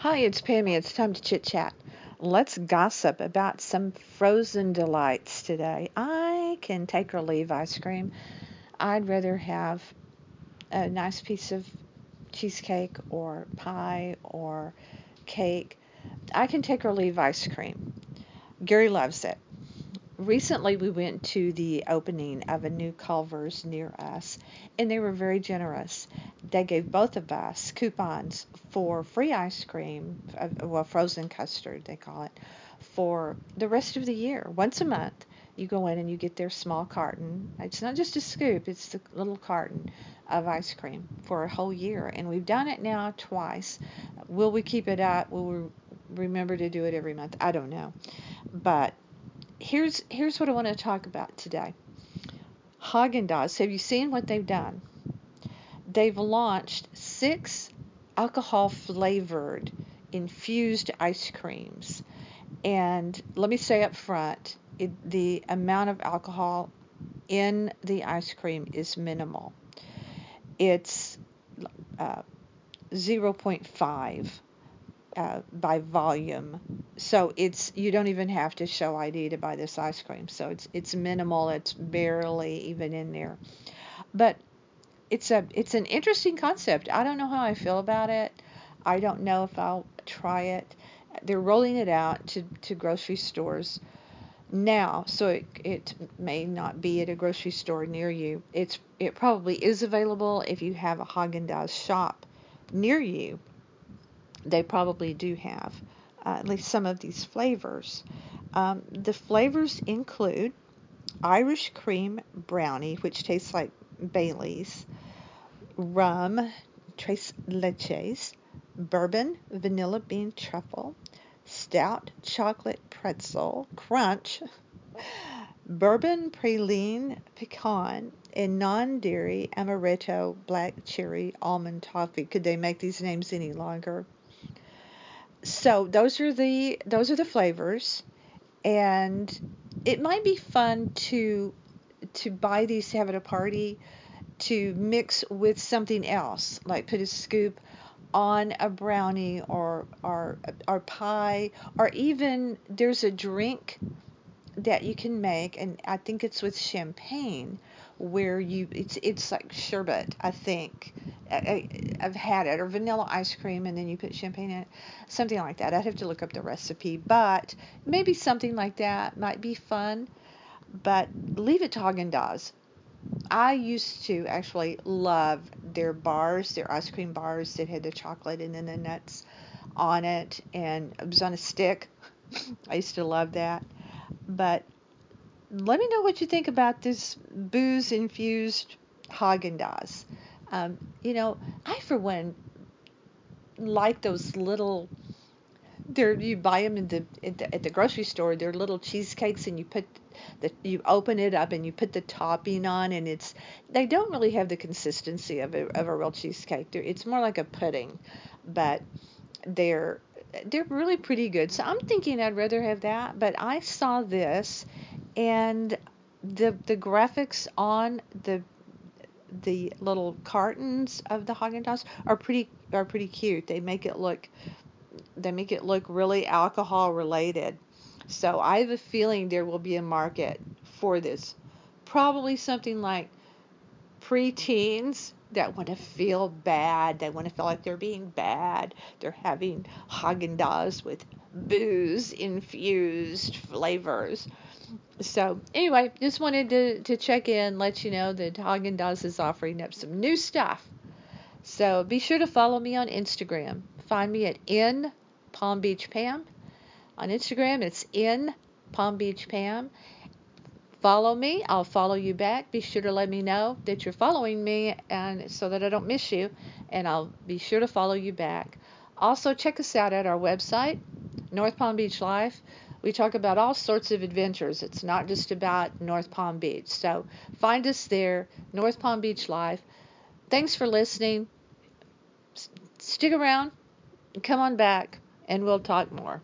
Hi, it's Pammy. It's time to chit chat. Let's gossip about some frozen delights today. I can take or leave ice cream. I'd rather have a nice piece of cheesecake or pie or cake. I can take or leave ice cream. Gary loves it recently we went to the opening of a new Culver's near us, and they were very generous. They gave both of us coupons for free ice cream, well, frozen custard, they call it, for the rest of the year. Once a month, you go in and you get their small carton. It's not just a scoop, it's the little carton of ice cream for a whole year. And we've done it now twice. Will we keep it up? Will we remember to do it every month? I don't know. But here's here's what I want to talk about today. Haagen-Dazs, have you seen what they've done? They've launched six alcohol flavored infused ice creams. And let me say up front, it, the amount of alcohol in the ice cream is minimal. It's uh, 0.5 uh, by volume. So it's you don't even have to show ID to buy this ice cream. So it's it's minimal. It's barely even in there. But it's a it's an interesting concept. I don't know how I feel about it. I don't know if I'll try it. They're rolling it out to, to grocery stores now, so it, it may not be at a grocery store near you. It's it probably is available if you have a Haagen Dazs shop near you they probably do have uh, at least some of these flavors. Um, the flavors include Irish cream brownie, which tastes like Bailey's, rum, tres leches, bourbon, vanilla bean truffle, stout chocolate pretzel, crunch, bourbon praline pecan, and non-dairy amaretto black cherry almond toffee. Could they make these names any longer? So those are the those are the flavors. And it might be fun to to buy these to have at a party to mix with something else like put a scoop on a brownie or or or pie or even there's a drink that you can make and I think it's with champagne where you it's it's like sherbet I think. I, have had it or vanilla ice cream and then you put champagne in it something like that. I'd have to look up the recipe but maybe something like that might be fun. But leave it to Haagen-Dazs I used to actually love their bars their ice cream bars that had the chocolate and then the nuts on it and it was on a stick. I used to love that. But let me know what you think about this booze infused Haagen Dazs. Um, you know, I for one like those little. There, you buy them in the, at the at the grocery store. They're little cheesecakes, and you put the you open it up and you put the topping on, and it's they don't really have the consistency of a of a real cheesecake. They're, it's more like a pudding, but they're they're really pretty good. So I'm thinking I'd rather have that. But I saw this and the the graphics on the the little cartons of the Haagen Dazs are pretty are pretty cute. They make it look they make it look really alcohol related. So I have a feeling there will be a market for this. Probably something like preteens that want to feel bad. They want to feel like they're being bad. They're having Haagen Dazs with booze infused flavors. So anyway, just wanted to, to check in, let you know that Haagen Dazs is offering up some new stuff. So be sure to follow me on Instagram. Find me at in Palm Beach Pam. On Instagram, it's in Palm Beach Pam. Follow me. I'll follow you back. Be sure to let me know that you're following me, and so that I don't miss you. And I'll be sure to follow you back. Also, check us out at our website, North Palm Beach Life we talk about all sorts of adventures. It's not just about North Palm Beach. So find us there, North Palm Beach Live. Thanks for listening. Stick around, come on back, and we'll talk more.